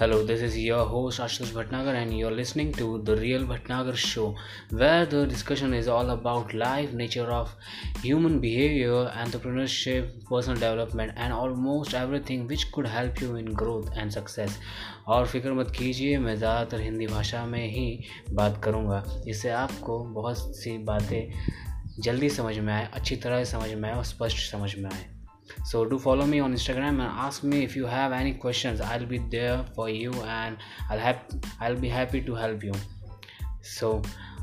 Hello this is your host Ashish Bhatnagar and you are listening to the real Bhatnagar show where the discussion is all about life nature of human behaviour entrepreneurship personal development and almost everything which could help you in growth and success और फ़िक्र मत कीजिए, मैं ज़्यादातर हिंदी भाषा में ही बात करूँगा। इससे आपको बहुत सी बातें जल्दी समझ में आए, अच्छी तरह समझ में आए और स्पष्ट समझ में आए। So do follow me on instagram and ask me if you have any questions i'll be there for you and i'll have i'll be happy to help you so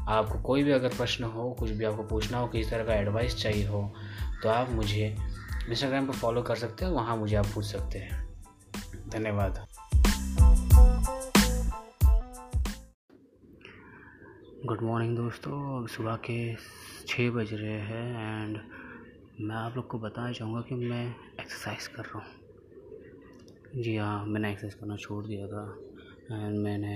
आपको कोई भी अगर प्रश्न हो कुछ भी आपको पूछना हो किसी तरह का एडवाइस चाहिए हो तो आप मुझे इंस्टाग्राम पर फॉलो कर सकते हो वहाँ मुझे आप पूछ सकते हैं धन्यवाद गुड मॉर्निंग दोस्तों सुबह के छः बज रहे हैं एंड मैं आप लोग को बताना चाहूँगा कि मैं एक्सरसाइज कर रहा हूँ। जी हाँ मैंने एक्सरसाइज करना छोड़ दिया था एंड मैंने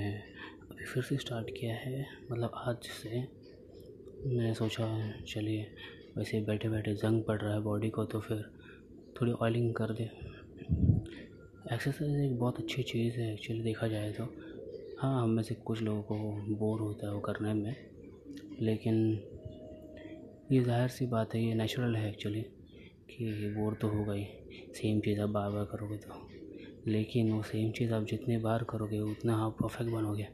अभी फिर से स्टार्ट किया है। मतलब आज से मैंने सोचा चलिए, वैसे बैठे बैठे जंग पड़ रहा है बॉडी को तो फिर थोड़ी ऑयलिंग कर दे। एक्सरसाइज एक बहुत अच्छी चीज़ है एक्चुअली देखा जाए तो। हाँ हम में से कुछ लोगों को बोर होता है वो करने में, लेकिन ये ज़ाहिर सी बात है, ये नेचुरल है एक्चुअली कि बोर तो होगा ही सेम चीज़ आप बार बार करोगे तो। लेकिन वो सेम चीज़ आप जितने बार करोगे, उतना आप परफेक्ट बनोगे,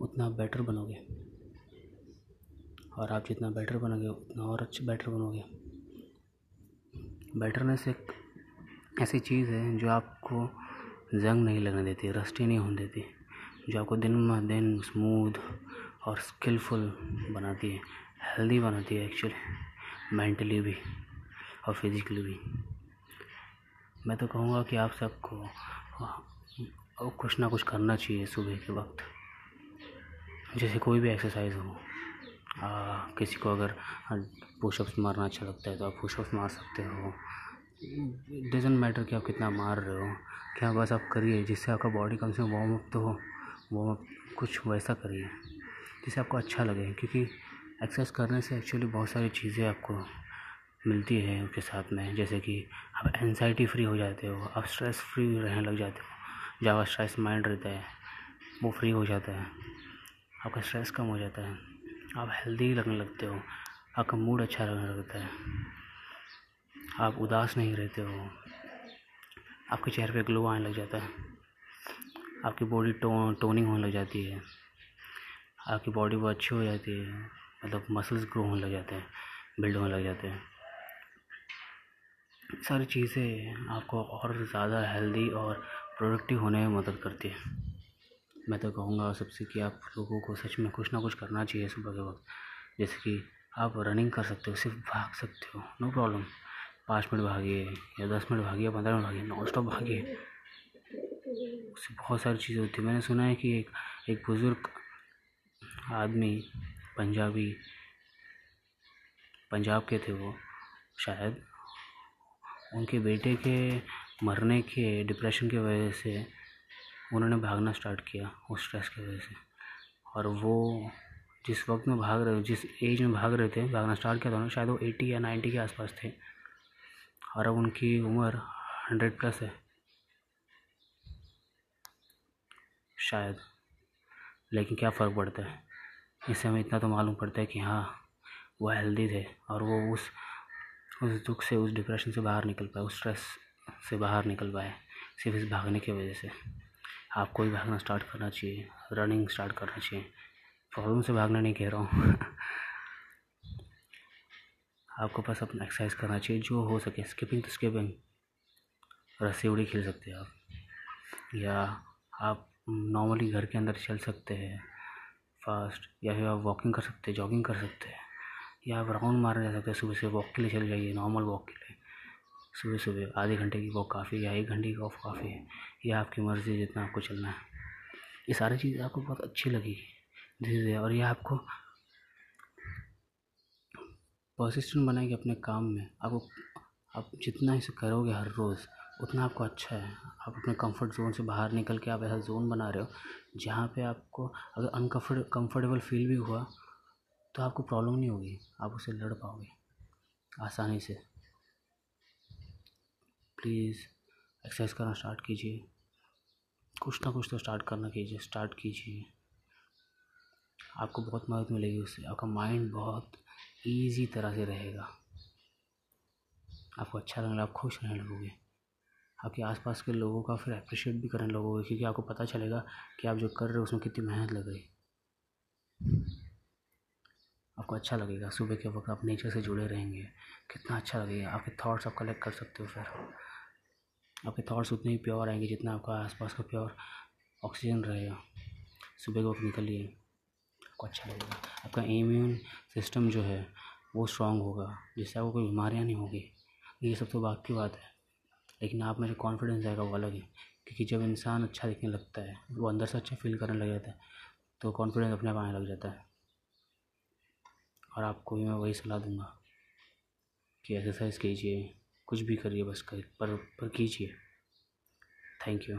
उतना आप बेटर बनोगे। और आप जितना बेटर बनोगे, उतना और अच्छा बेटर बनोगे। बेटरनेस एक ऐसी चीज़ है जो आपको जंग नहीं लगने देती रस्टी नहीं होने देती, जो आपको दिन ब दिन स्मूथ और स्किलफुल बनाती है। हेल्दी बनाती है एक्चुअली मेंटली भी और फिज़िकली भी। मैं तो कहूँगा कि आप सबको कुछ ना कुछ करना चाहिए सुबह के वक्त। जैसे कोई भी एक्सरसाइज हो आ, किसी को अगर पुशअप्स मारना अच्छा लगता है तो आप पुशअप्स मार सकते हो। डजेंट मैटर कि आप कितना मार रहे हो क्या बस आप करिए जिससे आपका बॉडी कम से कम वार्म अप तो हो वार्म अप कुछ वैसा करिए जिससे आपको अच्छा लगे क्योंकि एक्सरसाइज करने से एक्चुअली बहुत सारी चीज़ें आपको मिलती है उसके साथ में। जैसे कि आप एनजाइटी फ्री हो जाते हो, आप स्ट्रेस फ्री रहने लग जाते हो जब आप स्ट्रेस माइंड रहता है, वो फ्री हो जाता है, आपका स्ट्रेस कम हो जाता है, आप हेल्दी लगने लगते हो, आपका मूड अच्छा लगने लगता है, आप उदास नहीं रहते हो, आपके चेहरे पे ग्लो आने लग जाता है, आपकी बॉडी टो टोनिंग होने लग जाती है, आपकी बॉडी बहुत अच्छी हो जाती है। मतलब मसल्स ग्रो होने लग जाते हैं बिल्ड होने लग जाते हैं। सारी चीज़ें आपको और ज़्यादा हेल्दी और प्रोडक्टिव होने में मदद करती है। मैं तो कहूँगा सबसे कि आप लोगों को सच में कुछ ना कुछ करना चाहिए सुबह के वक्त। जैसे कि आप रनिंग कर सकते हो, सिर्फ़ भाग सकते हो नो प्रॉब्लम पाँच मिनट भागिए या दस मिनट भागिए पंद्रह मिनट भागिए नॉन स्टॉप भागिए। उससे बहुत सारी चीज़ें होती है। मैंने सुना है कि एक एक बुज़ुर्ग आदमी पंजाबी, पंजाब के थे वो, शायद। उनके बेटे के मरने के डिप्रेशन की वजह से उन्होंने भागना स्टार्ट किया, उस स्ट्रेस की वजह से। और वो जिस वक्त में भाग रहे, जिस एज में भाग रहे थे, भागना स्टार्ट किया था उन्होंने, शायद वो एटी या नाइन्टी के आसपास थे। और अब उनकी उम्र हंड्रेड प्लस है। शायद। लेकिन क्या फ़र्क पड़ता है? इससे हमें इतना तो मालूम पड़ता है कि हाँ वो हेल्दी थे और वो उस उस दुख से, उस डिप्रेशन से बाहर निकल पाए, उस स्ट्रेस से बाहर निकल पाए, सिर्फ़ इस भागने की वजह से। आपको भी भागना स्टार्ट करना चाहिए रनिंग स्टार्ट करना चाहिए। प्रॉब्लम से भागना नहीं कह रहा हूँ। आपको बस अपना एक्सरसाइज करना चाहिए, जो हो सके स्किपिंग तो स्किपिंग रस्सी उड़ी खेल सकते हैं आप। या आप नॉर्मली घर के अंदर चल सकते हैं। फास्ट या फिर आप वॉकिंग कर सकते हैं जॉगिंग कर सकते हैं। या आप राउंड मारने जा सकते हैं, सुबह से वॉक के लिए चले जाइए नॉर्मल वॉक के लिए। सुबह सुबह आधे घंटे की वॉक काफ़ी या एक घंटे की वॉक काफ़ी है। या आपकी मर्ज़ी जितना आपको चलना है। ये सारी चीज़ें आपको बहुत अच्छी लगी। धीरे धीरे और ये आपको परसिस्टेंट बनाएगी अपने काम में। आपको, आप जितना इसे करोगे हर रोज़ उतना आपको अच्छा है। आप अपने कंफर्ट जोन से बाहर निकल के आप ऐसा जोन बना रहे हो, जहाँ पे आपको अगर अनकम्फर्ट कंफर्टेबल फील भी हुआ तो आपको प्रॉब्लम नहीं होगी। आप उसे लड़ पाओगे आसानी से। प्लीज़ एक्सरसाइज करना स्टार्ट कीजिए। कुछ ना कुछ तो स्टार्ट करना कीजिए स्टार्ट कीजिए। आपको बहुत मदद मिलेगी उससे। आपका माइंड बहुत ईजी तरह से रहेगा। आपको अच्छा लगेगा आप खुश रहने लगोगे। आपके आसपास के लोगों का फिर अप्रिशिएट भी करें लोगों को, क्योंकि आपको पता चलेगा कि आप जो कर रहे हो, उसमें कितनी मेहनत लग रही आपको अच्छा लगेगा, सुबह के वक्त आप नेचर से जुड़े रहेंगे। कितना अच्छा लगेगा, आपके थॉट्स आप कलेक्ट कर सकते हो फिर। आपके थॉट्स उतने ही प्योर आएँगे जितना आपका आसपास का प्योर ऑक्सीजन रहेगा। सुबह के वक्त निकलिए, आपको अच्छा लगेगा। आपका इम्यून सिस्टम जो है, वो स्ट्रांग होगा, जिससे आपको कोई बीमारियाँ नहीं होगी। ये सब तो बात की बात है। लेकिन आप में जो कॉन्फिडेंस आएगा वो अलग है, क्योंकि जब इंसान अच्छा दिखने लगता है, वो अंदर से अच्छा फील करने लग जाता है तो कॉन्फिडेंस अपने आप आने लग जाता है। और आपको भी मैं वही सलाह दूँगा कि एक्सरसाइज कीजिए, कुछ भी करिए बस कर, पर पर कीजिए। थैंक यू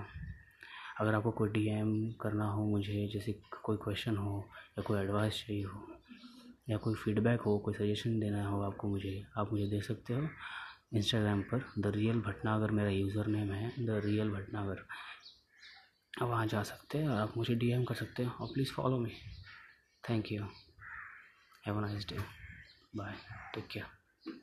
अगर आपको कोई डीएम करना हो मुझे, जैसे कोई क्वेश्चन हो, या कोई एडवाइस चाहिए हो, या कोई फीडबैक हो, कोई सजेशन देना हो आपको मुझे, आप मुझे दे सकते हो। इंस्टाग्राम पर, द रियल भटनागर मेरा यूज़र नेम है, द रियल भटनागर। आप वहाँ जा सकते हैं और आप मुझे डीएम कर सकते हैं, और please follow me thank you have a nice day bye take care